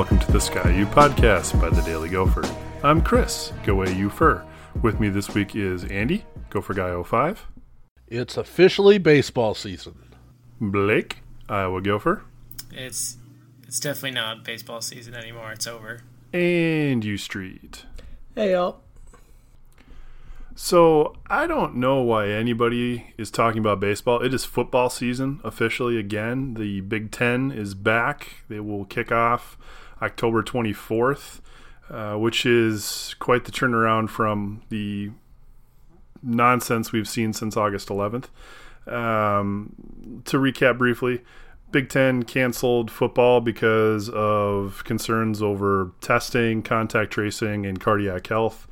Hello, and welcome to the Sky U podcast by the Daily Gopher. I'm Chris, GoAUpher. With me this week is Andy, Gopher Guy 05, It's officially baseball season. Blake, Iowa Gopher, It's it's definitely not baseball season anymore. It's over. and U Street. Hey y'all. So I don't know why anybody is talking about baseball. It is football season officially again. The Big Ten is back. They will kick off October 24th, uh, which is quite the turnaround from the nonsense we've seen since August 11th. Um, to recap briefly, Big Ten canceled football because of concerns over testing, contact tracing, and cardiac health.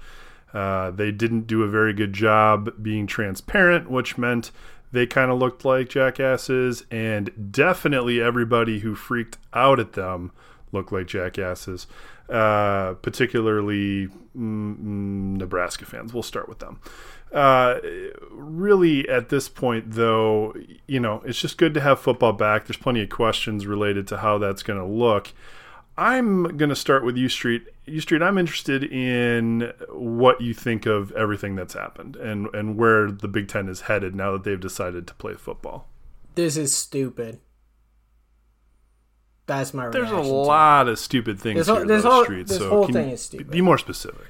Uh, they didn't do a very good job being transparent, which meant they kind of looked like jackasses, and definitely everybody who freaked out at them looked like jackasses, uh, particularly mm, mm, Nebraska fans. We'll start with them. Uh, really, at this point, though, you know, it's just good to have football back. There's plenty of questions related to how that's going to look. I'm going to start with U Street. U Street, I'm interested in what you think of everything that's happened and, and where the Big Ten is headed now that they've decided to play football. This is stupid. That's my There's a reaction to it. lot of stupid things This here, whole- this whole- Street. this so whole thing is stupid. Be more specific.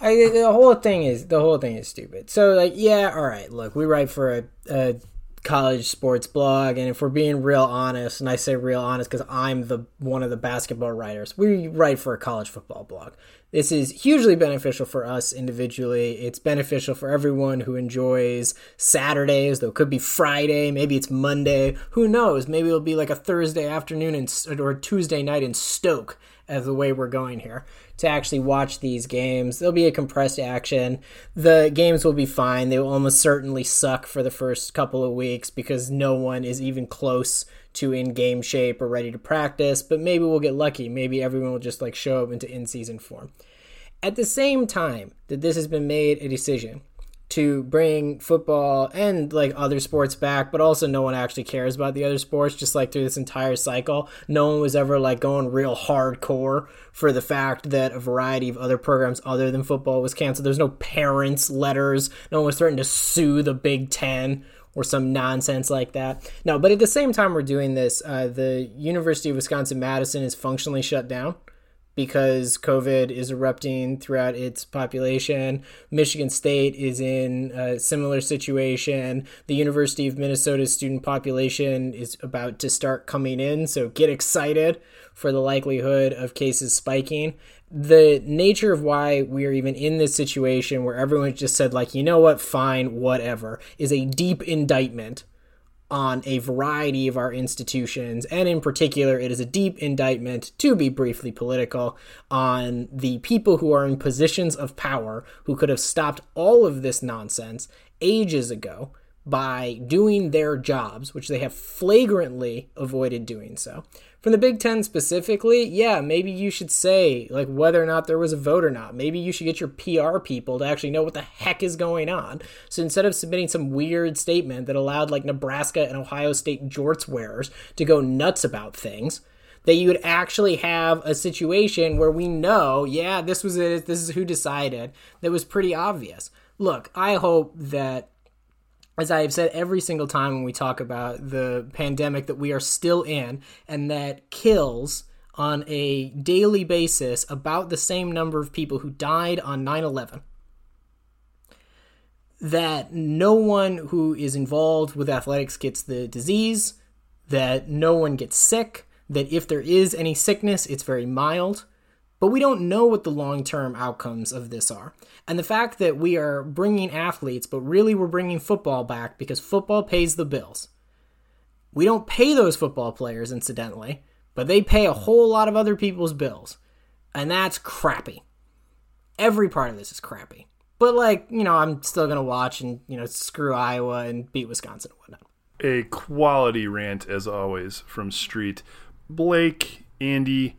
I, the whole thing is the whole thing is stupid. So like, yeah, all right. Look, we write for a, a college sports blog, and if we're being real honest, and I say real honest because I'm the one of the basketball writers, we write for a college football blog. This is hugely beneficial for us individually. It's beneficial for everyone who enjoys Saturdays, though it could be Friday, maybe it's Monday. Who knows? Maybe it'll be like a Thursday afternoon in, or Tuesday night in Stoke, as the way we're going here to actually watch these games. There'll be a compressed action. The games will be fine. They will almost certainly suck for the first couple of weeks because no one is even close to in game shape or ready to practice. But maybe we'll get lucky. Maybe everyone will just like show up into in season form. At the same time that this has been made a decision to bring football and like other sports back, but also no one actually cares about the other sports. Just like through this entire cycle, no one was ever like going real hardcore for the fact that a variety of other programs other than football was canceled. There's no parents' letters. No one was threatening to sue the Big Ten or some nonsense like that. No, but at the same time we're doing this, uh, the University of Wisconsin Madison is functionally shut down because COVID is erupting throughout its population. Michigan State is in a similar situation. The University of Minnesota's student population is about to start coming in, so get excited for the likelihood of cases spiking. The nature of why we're even in this situation where everyone just said, like, you know what, fine, whatever, is a deep indictment on a variety of our institutions, and in particular, it is a deep indictment, to be briefly political, on the people who are in positions of power who could have stopped all of this nonsense ages ago by doing their jobs, which they have flagrantly avoided doing so. From the Big Ten specifically, yeah, maybe you should say, like, whether or not there was a vote or not. Maybe you should get your PR people to actually know what the heck is going on. So instead of submitting some weird statement that allowed, like, Nebraska and Ohio State jorts wearers to go nuts about things, that you would actually have a situation where we know, yeah, this was it, this is who decided, that was pretty obvious. Look, I hope that as I have said every single time when we talk about the pandemic that we are still in and that kills on a daily basis about the same number of people who died on 9 11. That no one who is involved with athletics gets the disease, that no one gets sick, that if there is any sickness, it's very mild. But we don't know what the long term outcomes of this are. And the fact that we are bringing athletes, but really we're bringing football back because football pays the bills. We don't pay those football players, incidentally, but they pay a whole lot of other people's bills. And that's crappy. Every part of this is crappy. But, like, you know, I'm still going to watch and, you know, screw Iowa and beat Wisconsin and whatnot. A quality rant, as always, from Street. Blake, Andy,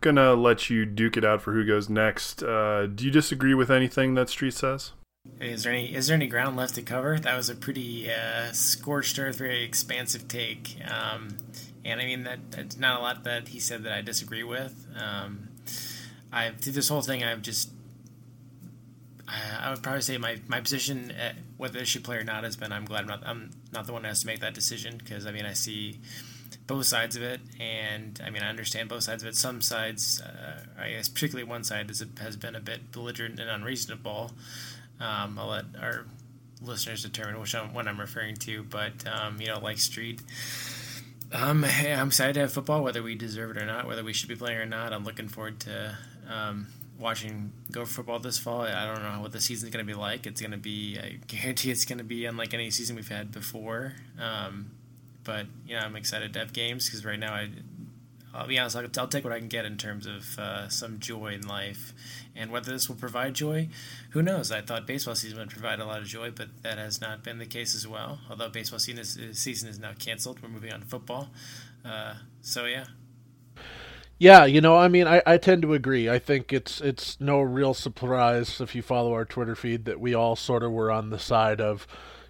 gonna let you duke it out for who goes next. Uh, do you disagree with anything that Street says? Is there any is there any ground left to cover? That was a pretty uh, scorched earth, very expansive take, um, and I mean that that's not a lot that he said that I disagree with. Um, I through this whole thing, I've just I would probably say my, my position, at whether they should play or not, has been I'm glad I'm not I'm not the one that has to make that decision because I mean I see both sides of it, and I mean I understand both sides of it. Some sides, uh, I guess particularly one side, is, has been a bit belligerent and unreasonable. Um, I'll let our listeners determine which one I'm referring to, but um, you know, like Street. Um, hey, I'm excited to have football, whether we deserve it or not, whether we should be playing or not. I'm looking forward to um, watching Go football this fall. I don't know what the season's going to be like. It's going to be, I guarantee it's going to be unlike any season we've had before. Um, but you know, I'm excited to have games because right now I, I'll be honest, I'll, I'll, take what I can get in terms of uh, some joy in life, and whether this will provide joy, who knows? I thought baseball season would provide a lot of joy, but that has not been the case as well. Although baseball season is, season is now canceled, we're moving on to football. Uh, so yeah, yeah, you know, I mean, I, I tend to agree. I think it's it's no real surprise if you follow our Twitter feed that we all sort of were on the side of,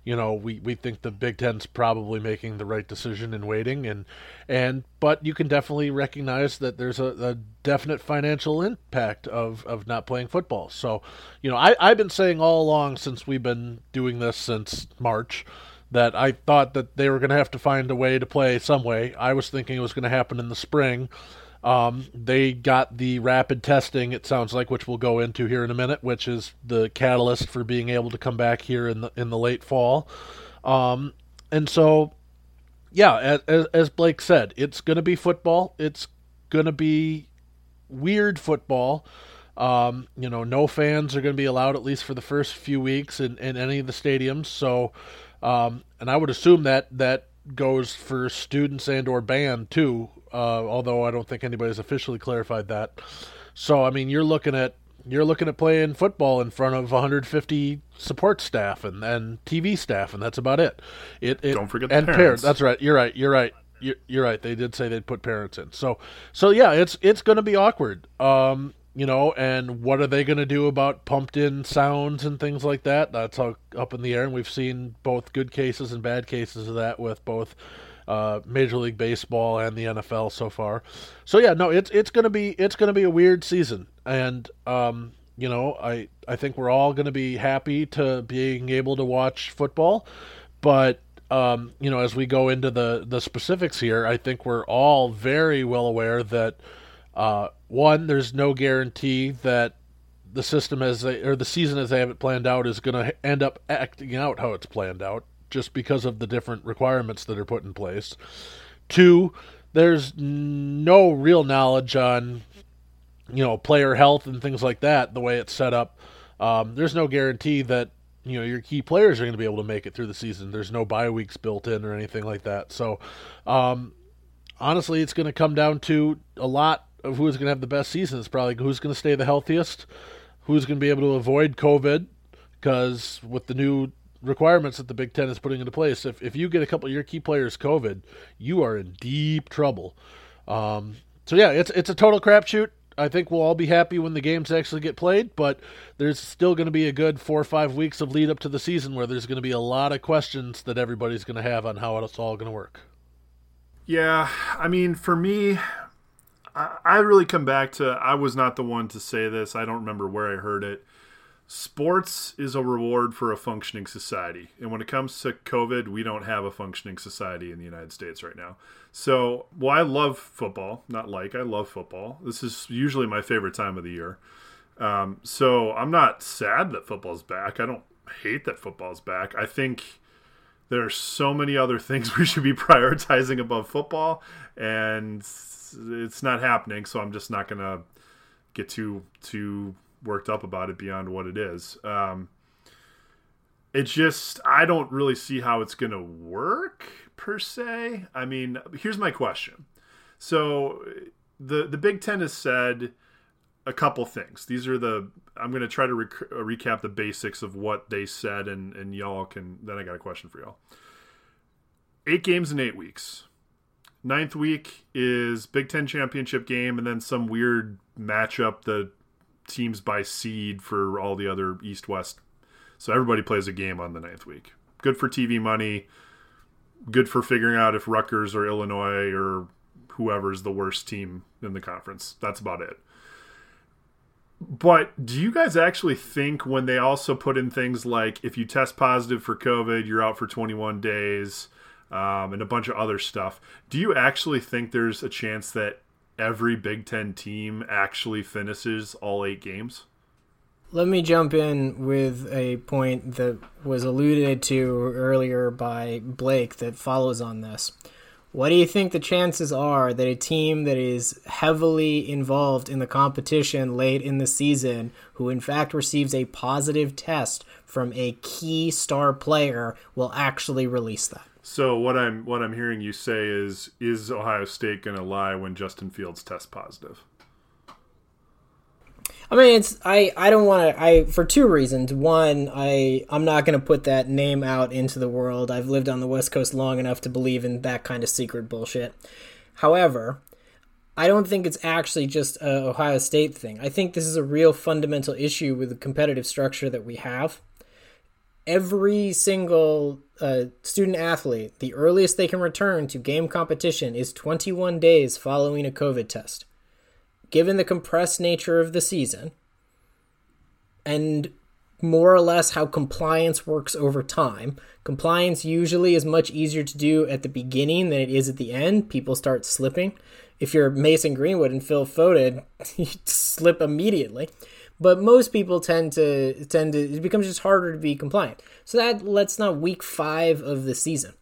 you know, we, we think the Big Ten's probably making the right decision in waiting, and and but you can definitely recognize that there's a, a definite financial impact of, of not playing football. So, you know, I I've been saying all along since we've been doing this since March that I thought that they were going to have to find a way to play some way. I was thinking it was going to happen in the spring. Um, they got the rapid testing, it sounds like, which we'll go into here in a minute, which is the catalyst for being able to come back here in the in the late fall. Um, and so, yeah, as, as Blake said, it's going to be football. It's going to be weird football. Um, you know, no fans are going to be allowed at least for the first few weeks in, in any of the stadiums. So, um, and I would assume that that goes for students and or band too uh, although I don't think anybody's officially clarified that. So I mean, you're looking at you're looking at playing football in front of 150 support staff and, and TV staff, and that's about it. It, it don't forget and parents. parents. That's right. You're right. You're right. You're, you're right. They did say they'd put parents in. So so yeah, it's it's going to be awkward. Um, you know, and what are they going to do about pumped in sounds and things like that? That's all up in the air, and we've seen both good cases and bad cases of that with both uh, Major League Baseball and the NFL so far. So yeah, no, it's it's gonna be it's gonna be a weird season, and um, you know, I I think we're all gonna be happy to being able to watch football, but um, you know, as we go into the the specifics here, I think we're all very well aware that uh, one, there's no guarantee that the system as they or the season as they have it planned out is going to end up acting out how it's planned out just because of the different requirements that are put in place. Two, there's no real knowledge on you know player health and things like that. The way it's set up, um, there's no guarantee that you know your key players are going to be able to make it through the season. There's no bye weeks built in or anything like that. So, um, honestly, it's going to come down to a lot of who's going to have the best season. It's probably who's going to stay the healthiest, who's going to be able to avoid COVID, because with the new requirements that the Big Ten is putting into place. If if you get a couple of your key players COVID, you are in deep trouble. Um, so yeah, it's it's a total crapshoot. I think we'll all be happy when the games actually get played, but there's still going to be a good four or five weeks of lead up to the season where there's going to be a lot of questions that everybody's going to have on how it's all going to work. Yeah, I mean, for me, I, I really come back to I was not the one to say this. I don't remember where I heard it sports is a reward for a functioning society. And when it comes to COVID, we don't have a functioning society in the United States right now. So, well, I love football, not like, I love football. This is usually my favorite time of the year. Um, so I'm not sad that football's back. I don't hate that football's back. I think there are so many other things we should be prioritizing above football, and it's not happening. So I'm just not going to get too, too worked up about it beyond what it is. Um, it's just I don't really see how it's going to work per se. I mean, here's my question. So the the Big Ten has said a couple things. These are the I'm going to try to rec- recap the basics of what they said, and and y'all can. Then I got a question for y'all. Eight games in eight weeks. Ninth week is Big Ten championship game, and then some weird matchup that teams by seed for all the other East West So everybody plays a game on the ninth week. Good for TV money. Good for figuring out if Rutgers or Illinois or whoever's the worst team in the conference. That's about it. But do you guys actually think when they also put in things like if you test positive for COVID, you're out for 21 days, um, and a bunch of other stuff, do you actually think there's a chance that every Big Ten team actually finishes all eight games? Let me jump in with a point that was alluded to earlier by Blake that follows on this. What do you think the chances are that a team that is heavily involved in the competition late in the season, who in fact receives a positive test from a key star player, will actually release that? So what I'm what I'm hearing you say is is Ohio State going to lie when Justin Fields tests positive? I mean, it's I I don't want to I for two reasons. One, I I'm not going to put that name out into the world. I've lived on the West Coast long enough to believe in that kind of secret bullshit. However, I don't think it's actually just a Ohio State thing. I think this is a real fundamental issue with the competitive structure that we have. Every single uh, student athlete, the earliest they can return to game competition is 21 days following a COVID test given the compressed nature of the season and more or less how compliance works over time. Compliance usually is much easier to do at the beginning than it is at the end. People start slipping. If you're Mason Greenwood and Phil Foden, you slip immediately. But most people tend to tend to it becomes just harder to be compliant. So that lets not week five of the season.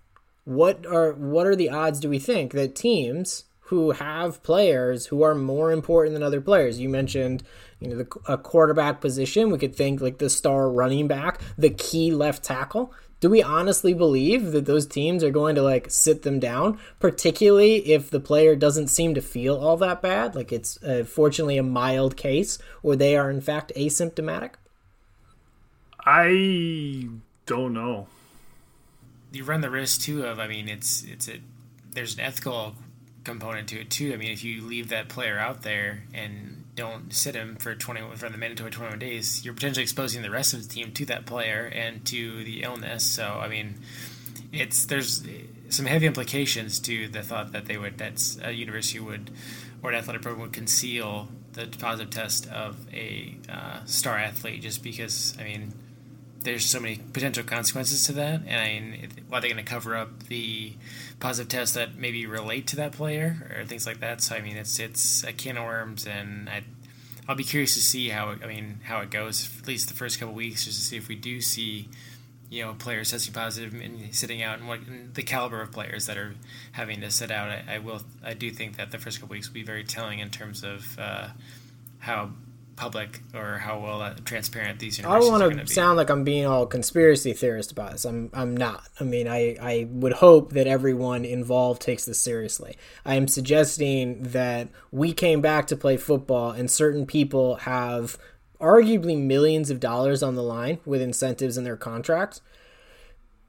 What are what are the odds do we think that teams who have players who are more important than other players. You mentioned, you know, the, a quarterback position. We could think like the star running back, the key left tackle. Do we honestly believe that those teams are going to like sit them down, particularly if the player doesn't seem to feel all that bad? Like it's uh, fortunately a mild case, or they are in fact asymptomatic. I don't know. You run the risk too of, I mean, it's it's a there's an ethical component to it too. I mean, if you leave that player out there and don't sit him for twenty for the mandatory twenty one days, you're potentially exposing the rest of the team to that player and to the illness. So I mean, it's there's some heavy implications to the thought that they would that's a university would or an athletic program would conceal the positive test of a uh, star athlete just because I mean there's so many potential consequences to that, and I mean, are they going to cover up the positive tests that maybe relate to that player or things like that? So I mean, it's it's a can of worms, and I I'll be curious to see how it, I mean how it goes at least the first couple weeks, just to see if we do see you know players testing positive and sitting out, and what and the caliber of players that are having to sit out. I, I, will I do think that the first couple weeks will be very telling in terms of uh, how public or how well uh, transparent these universities I don't want to sound like I'm being all conspiracy theorist about this. I'm I'm not. I mean, I I would hope that everyone involved takes this seriously. I am suggesting that we came back to play football and certain people have arguably millions of dollars on the line with incentives in their contracts.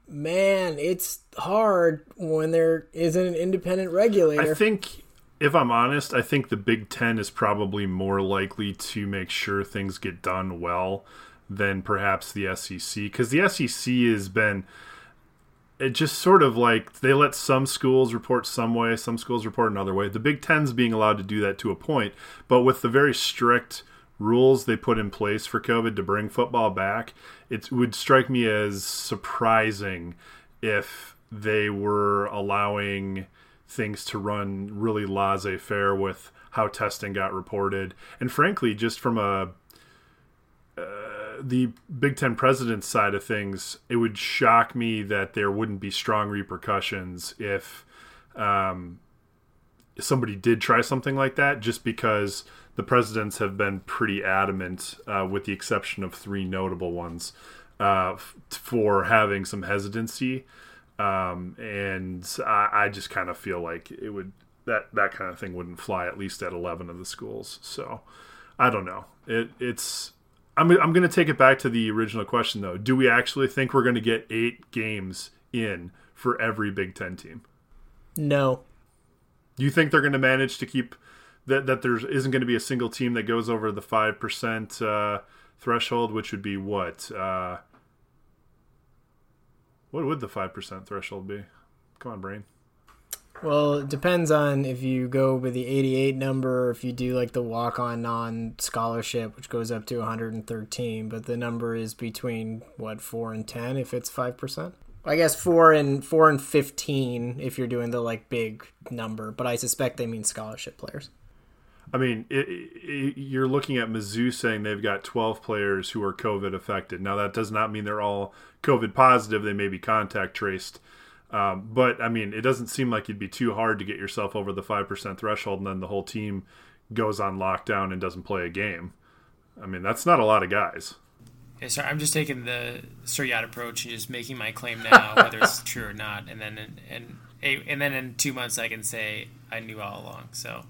Man, it's hard when there isn't an independent regulator. I think if I'm honest, I think the Big Ten is probably more likely to make sure things get done well than perhaps the SEC because the SEC has been it just sort of like they let some schools report some way, some schools report another way. The Big Ten's being allowed to do that to a point, but with the very strict rules they put in place for COVID to bring football back, it would strike me as surprising if they were allowing things to run really laissez faire with how testing got reported. And frankly, just from a uh, the Big Ten president's side of things, it would shock me that there wouldn't be strong repercussions if um, somebody did try something like that, just because the presidents have been pretty adamant, uh, with the exception of three notable ones, uh, f- for having some hesitancy. Um, and I, I just kind of feel like it would that that kind of thing wouldn't fly at least at 11 of the schools. So I don't know. It it's I'm I'm going to take it back to the original question though. Do we actually think we're going to get 8 games in for every Big 10 team? No. Do you think they're going to manage to keep that that there isn't going to be a single team that goes over the 5% uh, threshold, which would be what? Uh, What would the five percent threshold be? Come on, brain. Well, it depends on if you go with the 88 number or if you do like the walk on non scholarship, which goes up to 113. But the number is between what four and 10 if it's five percent. I guess four and four and 15 if you're doing the like big number. But I suspect they mean scholarship players. I mean, it, it, you're looking at Mizzou saying they've got 12 players who are COVID affected. Now, that does not mean they're all COVID positive. They may be contact traced. Um, but, I mean, it doesn't seem like it'd be too hard to get yourself over the 5% threshold and then the whole team goes on lockdown and doesn't play a game. I mean, that's not a lot of guys. Yeah, sorry, I'm just taking the Sir Yacht approach and just making my claim now, whether it's true or not, and then and and then in two months I can say I knew all along. So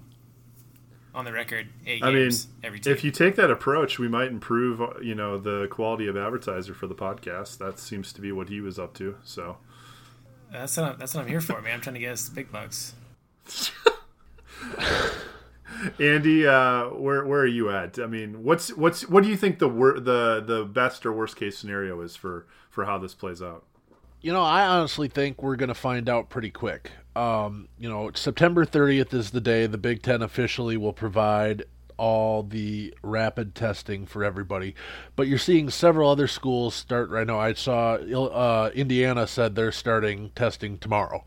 on the record, eight I mean, every If you take that approach, we might improve, you know, the quality of advertiser for the podcast. That seems to be what he was up to. So that's what I'm, that's what I'm here for, man. I'm trying to get us big bucks. Andy, uh, where where are you at? I mean, what's what's what do you think the wor- the the best or worst case scenario is for for how this plays out? You know, I honestly think we're going to find out pretty quick. Um, you know, September 30th is the day the Big Ten officially will provide all the rapid testing for everybody. But you're seeing several other schools start right now. I saw uh, Indiana said they're starting testing tomorrow.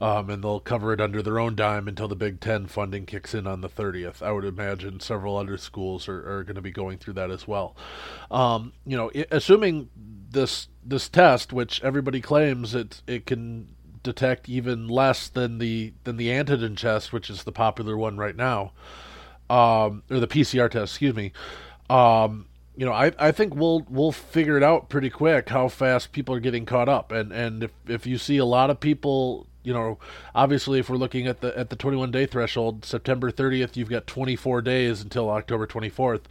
Um, and they'll cover it under their own dime until the Big Ten funding kicks in on the 30th. I would imagine several other schools are, are going to be going through that as well. Um, you know, assuming this this test, which everybody claims it it can detect even less than the than the antigen test, which is the popular one right now, um, or the PCR test, excuse me. Um, you know, I, I think we'll we'll figure it out pretty quick how fast people are getting caught up, and and if if you see a lot of people you know, obviously, if we're looking at the at the 21 day threshold, September 30th, you've got 24 days until October 24th.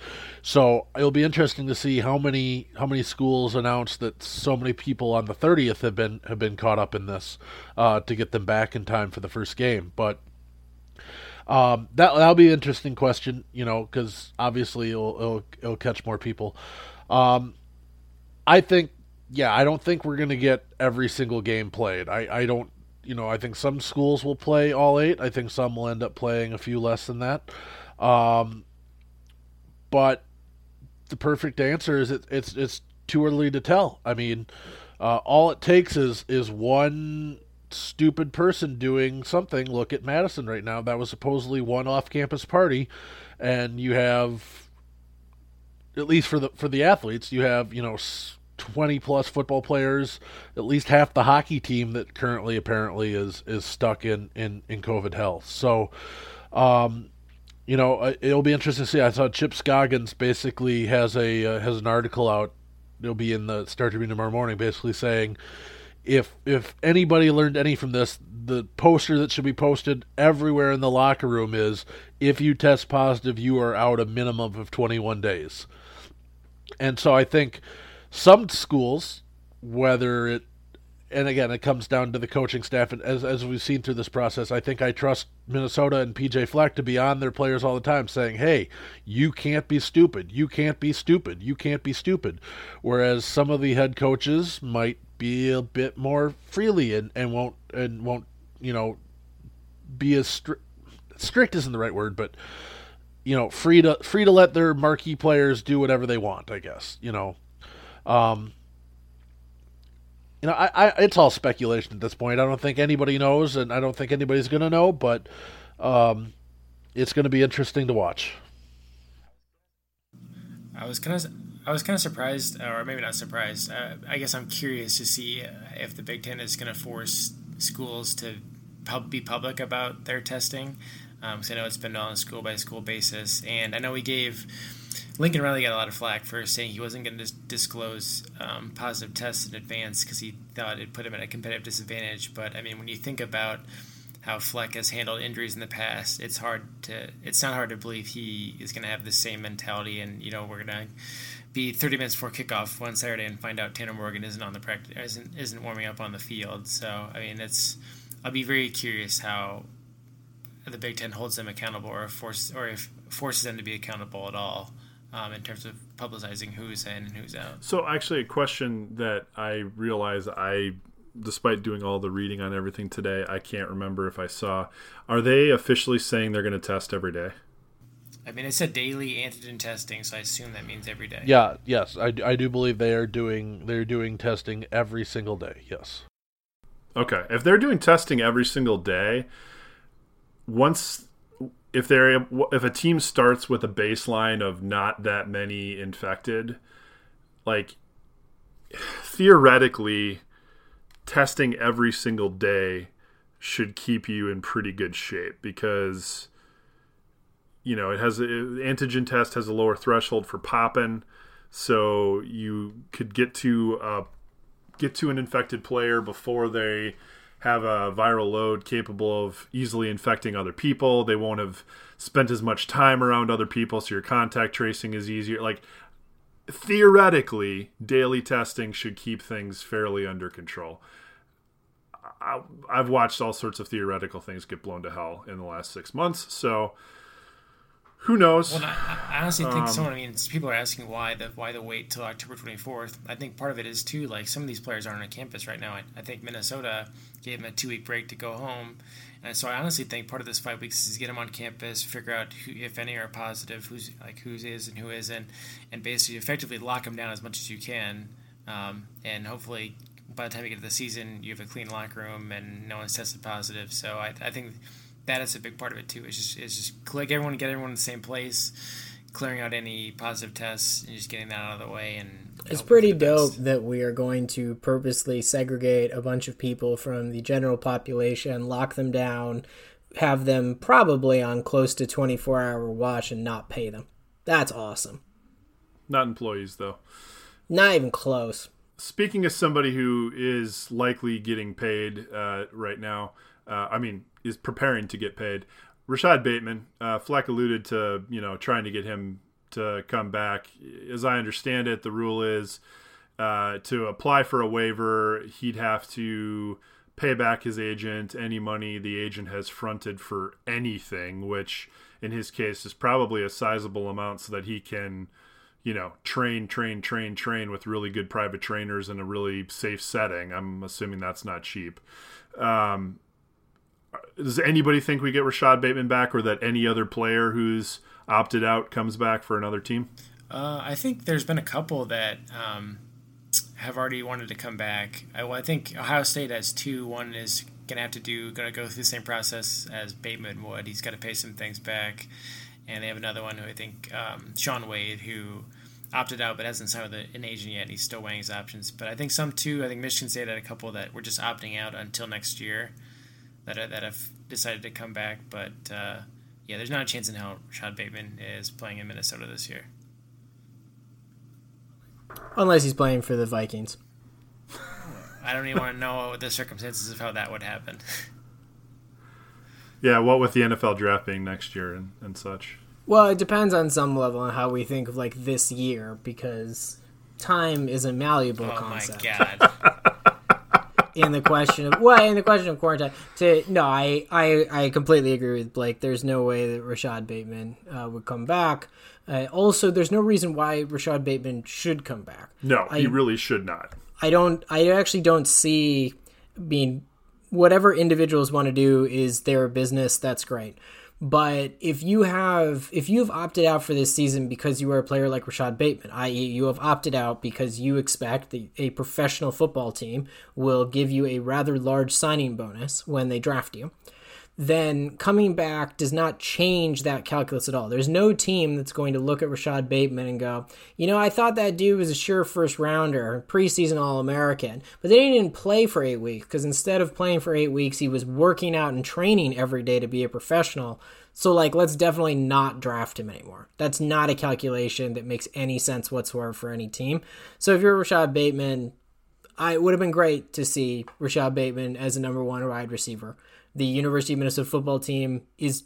So it'll be interesting to see how many how many schools announce that so many people on the 30th have been have been caught up in this uh, to get them back in time for the first game. But um, that that'll be an interesting question, you know, because obviously it'll, it'll, it'll catch more people. Um, I think yeah, I don't think we're to get every single game played. I, I don't you know, I think some schools will play all eight. I think some will end up playing a few less than that. Um, but the perfect answer is it, it's it's too early to tell. I mean, uh, all it takes is is one stupid person doing something. Look at Madison right now. That was supposedly one off-campus party, and you have, at least for the for the athletes, you have you know 20 plus football players, at least half the hockey team that currently apparently is is stuck in in in COVID health. So, um, you know, uh, it'll be interesting to see. I saw Chip Scoggins basically has a uh, has an article out. It'll be in the Star Tribune tomorrow morning, basically saying if if anybody learned any from this, the poster that should be posted everywhere in the locker room is if you test positive, you are out a minimum of 21 days. And so I think some schools, whether it and again, it comes down to the coaching staff. And as, as we've seen through this process, I think I trust Minnesota and PJ Fleck to be on their players all the time saying, hey, you can't be stupid. You can't be stupid. You can't be stupid. Whereas some of the head coaches might be a bit more freely and, and won't, and won't, you know, be as strict. Strict isn't the right word, but, you know, free to, free to let their marquee players do whatever they want, I guess, you know. Um, you know, I, I, it's all speculation at this point. I don't think anybody knows, and I don't think anybody's going to know. But um, it's going to be interesting to watch. I was kind of, I was kind of surprised, or maybe not surprised. Uh, I guess I'm curious to see if the Big Ten is going to force schools to pub- be public about their testing. Um, I know it's been on a school by school basis, and I know we gave Lincoln Riley got a lot of flack for saying he wasn't going to disclose um, positive tests in advance because he thought it put him at a competitive disadvantage. But I mean, when you think about how Fleck has handled injuries in the past, it's hard to it's not hard to believe he is going to have the same mentality. And you know, we're going to be 30 minutes before kickoff one Saturday and find out Tanner Morgan isn't on the practice isn't isn't warming up on the field. So I mean, it's I'll be very curious how the Big Ten holds them accountable or forces or if forces them to be accountable at all um, in terms of publicizing who's in and who's out. So, actually, a question that I realize I despite doing all the reading on everything today, I can't remember if I saw. Are they officially saying they're going to test every day? I mean, it said daily antigen testing, so I assume that means every day. Yeah, yes, I, I do believe they are doing they're doing testing every single day. Yes. Okay, if they're doing testing every single day, once if they're if a team starts with a baseline of not that many infected, like theoretically, testing every single day should keep you in pretty good shape because you know it has a, antigen test has a lower threshold for popping so you could get to uh, get to an infected player before they have a viral load capable of easily infecting other people they won't have spent as much time around other people so your contact tracing is easier like theoretically daily testing should keep things fairly under control I, I've watched all sorts of theoretical things get blown to hell in the last six months. So who knows? Well, I, I honestly think um, someone. I mean, people are asking why the why the wait till October twenty fourth. I think part of it is too like some of these players aren't on campus right now. I, I think Minnesota gave them a two week break to go home, and so I honestly think part of this five weeks is get them on campus, figure out who, if any are positive, who's like who is is and who isn't, and basically effectively lock them down as much as you can, um, and hopefully by the time you get to the season, you have a clean locker room and no one's tested positive. So I, I think that is a big part of it too. It's just it's just click everyone, get everyone in the same place, clearing out any positive tests, and just getting that out of the way. And it's pretty dope that we are going to purposely segregate a bunch of people from the general population, lock them down, have them probably on close to twenty four hour watch, and not pay them. That's awesome. Not employees though. Not even close speaking as somebody who is likely getting paid uh, right now, uh, I mean, is preparing to get paid. Rashod Bateman, uh, Fleck alluded to you know trying to get him to come back. As I understand it, the rule is uh, to apply for a waiver, he'd have to pay back his agent any money the agent has fronted for anything, which in his case is probably a sizable amount, so that he can you know, train, train, train, train with really good private trainers in a really safe setting. I'm assuming that's not cheap. Um, does anybody think we get Rashod Bateman back, or that any other player who's opted out comes back for another team? Uh, I think there's been a couple that um, have already wanted to come back. I, I think Ohio State has two. One is going to have to do, going to go through the same process as Bateman would. He's got to pay some things back and they have another one who I think um, Shaun Wade who opted out but hasn't signed with an agent yet. He's still weighing his options. But I think some too. I think Michigan State had a couple that were just opting out until next year that that have decided to come back. But uh, yeah, there's not a chance in hell Rashod Bateman is playing in Minnesota this year. Unless he's playing for the Vikings. I don't even want to know the circumstances of how that would happen. Yeah, what with the NFL draft being next year and, and such. Well, it depends on some level on how we think of like this year because time is a malleable oh concept. Oh my god. in the question of well, in the question of quarantine, to no, I I, I completely agree with Blake. There's no way that Rashod Bateman uh, would come back. Uh, also, there's no reason why Rashod Bateman should come back. No, I, he really should not. I don't. I actually don't see being whatever individuals want to do is their business. That's great. But if you have if you've opted out for this season because you are a player like Rashod Bateman, i.e., you have opted out because you expect that a professional football team will give you a rather large signing bonus when they draft you, then coming back does not change that calculus at all. There's no team that's going to look at Rashod Bateman and go, you know, I thought that dude was a sure first rounder, preseason All American, but they didn't even play for eight weeks because instead of playing for eight weeks, he was working out and training every day to be a professional. So, like, let's definitely not draft him anymore. That's not a calculation that makes any sense whatsoever for any team. So, if you're Rashod Bateman, I, it would have been great to see Rashod Bateman as a number one wide receiver the University of Minnesota football team is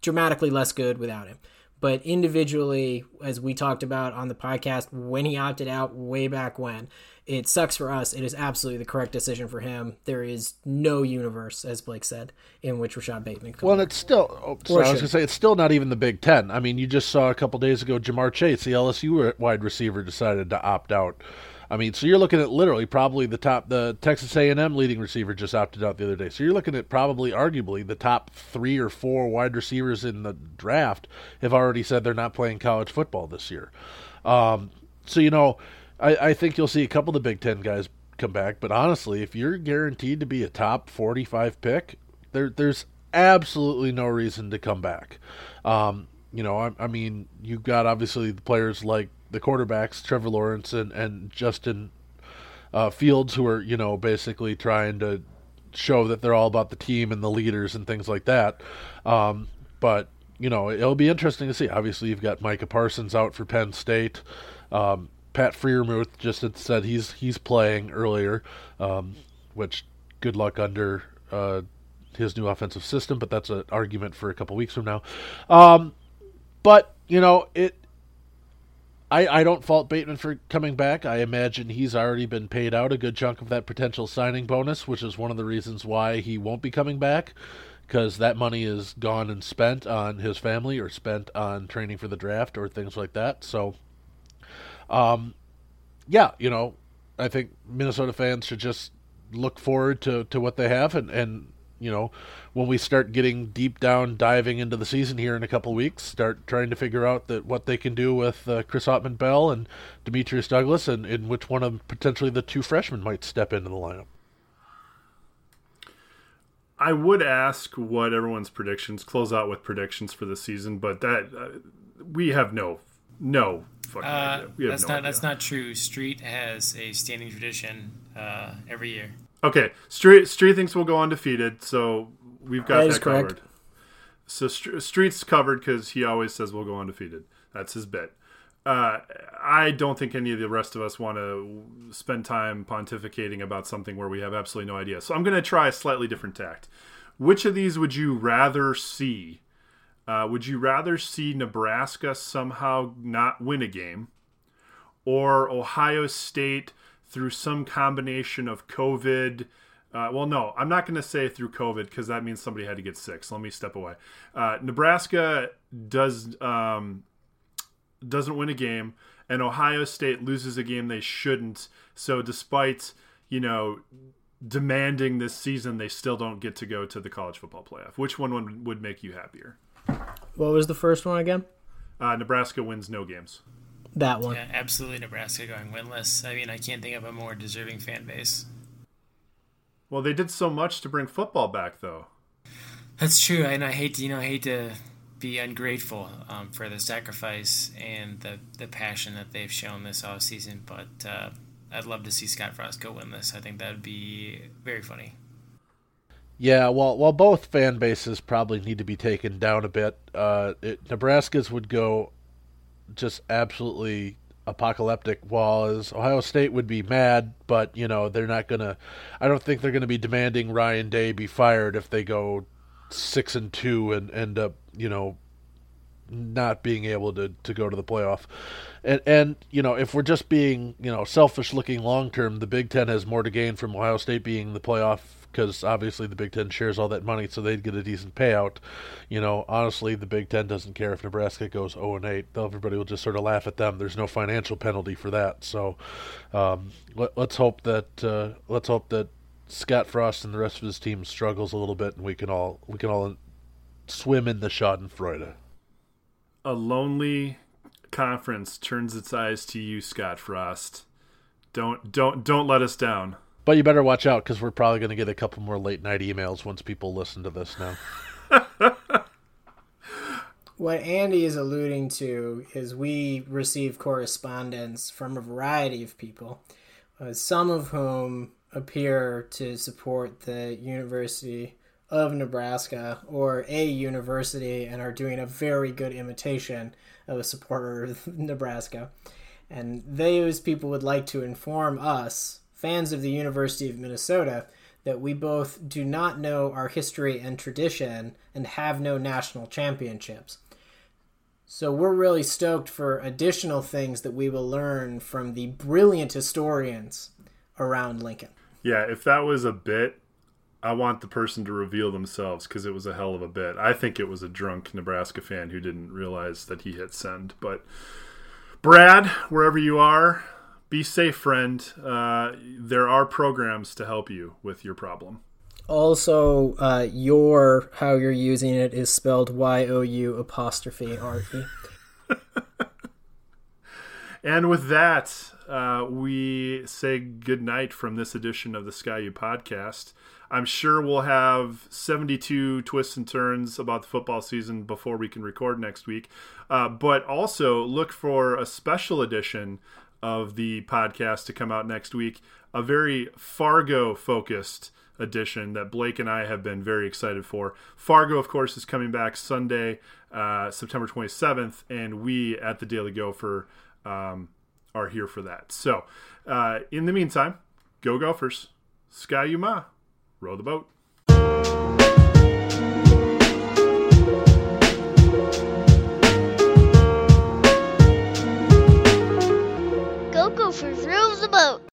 dramatically less good without him. But individually, as we talked about on the podcast, when he opted out way back when, it sucks for us. It is absolutely the correct decision for him. There is no universe, as Blake said, in which Rashod Bateman. Could well, it's still. Oh, sorry, I was going to say it's still not even the Big Ten. I mean, you just saw a couple days ago, Ja'Marr Chase, the LSU wide receiver, decided to opt out. I mean, so you're looking at literally probably the top. The Texas A&M leading receiver just opted out the other day. So you're looking at probably, arguably, the top three or four wide receivers in the draft have already said they're not playing college football this year. Um, so you know, I, I think you'll see a couple of the Big Ten guys come back. But honestly, if you're guaranteed to be a top 45 pick, there there's absolutely no reason to come back. Um, you know, I, I mean, you've got obviously the players like the quarterbacks, Trevor Lawrence and, and Justin uh, Fields, who are, you know, basically trying to show that they're all about the team and the leaders and things like that. Um, but, you know, it'll be interesting to see. Obviously, you've got Micah Parsons out for Penn State. Um, Pat Freiermuth just said he's he's playing earlier, um, which good luck under uh, his new offensive system, but that's an argument for a couple weeks from now. Um, but you know it. I, I don't fault Bateman for coming back. I imagine he's already been paid out a good chunk of that potential signing bonus, which is one of the reasons why he won't be coming back, because that money is gone and spent on his family or spent on training for the draft or things like that. So um, yeah, you know, I think Minnesota fans should just look forward to, to what they have and, and you know, when we start getting deep down, diving into the season here in a couple weeks, start trying to figure out that what they can do with uh, Chris Autman Bell and Demetrius Douglas, and in which one of potentially the two freshmen might step into the lineup. I would ask what everyone's predictions close out with predictions for the season, but that uh, we have no no fucking uh, idea. that's no not idea. that's not true. Street has a standing tradition uh, every year. Okay, Street Street thinks we'll go undefeated, so we've got That that, is correct. covered. So St- Street's covered because he always says we'll go undefeated. That's his bit. Uh, I don't think any of the rest of us want to spend time pontificating about something where we have absolutely no idea. So I'm going to try a slightly different tact. Which of these would you rather see? Uh, would you rather see Nebraska somehow not win a game, or Ohio State through some combination of COVID? Uh, well, no, I'm not going to say through COVID because that means somebody had to get sick. So let me step away. Uh, Nebraska does um, doesn't win a game, and Ohio State loses a game they shouldn't. So despite you know demanding this season, they still don't get to go to the college football playoff. Which one would, would make you happier? What was the first one again? Uh, Nebraska wins no games. That one. Yeah, absolutely Nebraska going winless. I mean, I can't think of a more deserving fan base. Well, they did so much to bring football back, though. That's true, and I hate to, you know, I hate to be ungrateful um, for the sacrifice and the the passion that they've shown this off season, but uh, I'd love to see Scott Frost go winless. I think that would be very funny. Yeah, well, while both fan bases probably need to be taken down a bit, uh, it, Nebraska's would go just absolutely apocalyptic, while Ohio State would be mad, but you know they're not gonna. I don't think they're gonna be demanding Ryan Day be fired if they go six and two and end up, you know, not being able to, to go to the playoff. And and you know, if we're just being, you know, selfish looking long term, the Big 10 has more to gain from Ohio State being the playoff because obviously the Big 10 shares all that money so they'd get a decent payout. You know, honestly, the Big 10 doesn't care if Nebraska goes 0 and 8. Everybody will just sort of laugh at them. There's no financial penalty for that. So, um, let, us hope that uh, let's hope that Scott Frost and the rest of his team struggles a little bit and we can all we can all swim in the Schadenfreude a lonely conference turns its eyes to you, Scott Frost. Don't don't don't let us down. But you better watch out because we're probably going to get a couple more late night emails once people listen to this now. what Andy is alluding to is we receive correspondence from a variety of people, uh, some of whom appear to support the University of Nebraska or a university and are doing a very good imitation of a supporter of Nebraska. And those people would like to inform us, fans of the University of Minnesota, that we both do not know our history and tradition and have no national championships. So we're really stoked for additional things that we will learn from the brilliant historians around Lincoln. Yeah, if that was a bit, I want the person to reveal themselves because it was a hell of a bit. I think it was a drunk Nebraska fan who didn't realize that he hit send. But Brad, wherever you are, be safe, friend. Uh, there are programs to help you with your problem. Also, uh, your how you're using it is spelled Y O U apostrophe R E. and with that, uh, we say goodnight from this edition of the Sky U podcast. I'm sure we'll have 72 twists and turns about the football season before we can record next week. Uh, but also look for a special edition of the podcast to come out next week, a very Fargo focused edition that Blake and I have been very excited for. Fargo, of course, is coming back Sunday, uh, September 27th, and we at the Daily Gopher um, are here for that. So, uh, in the meantime, go Gophers. Ski-U-Mah. Row the boat. Boat.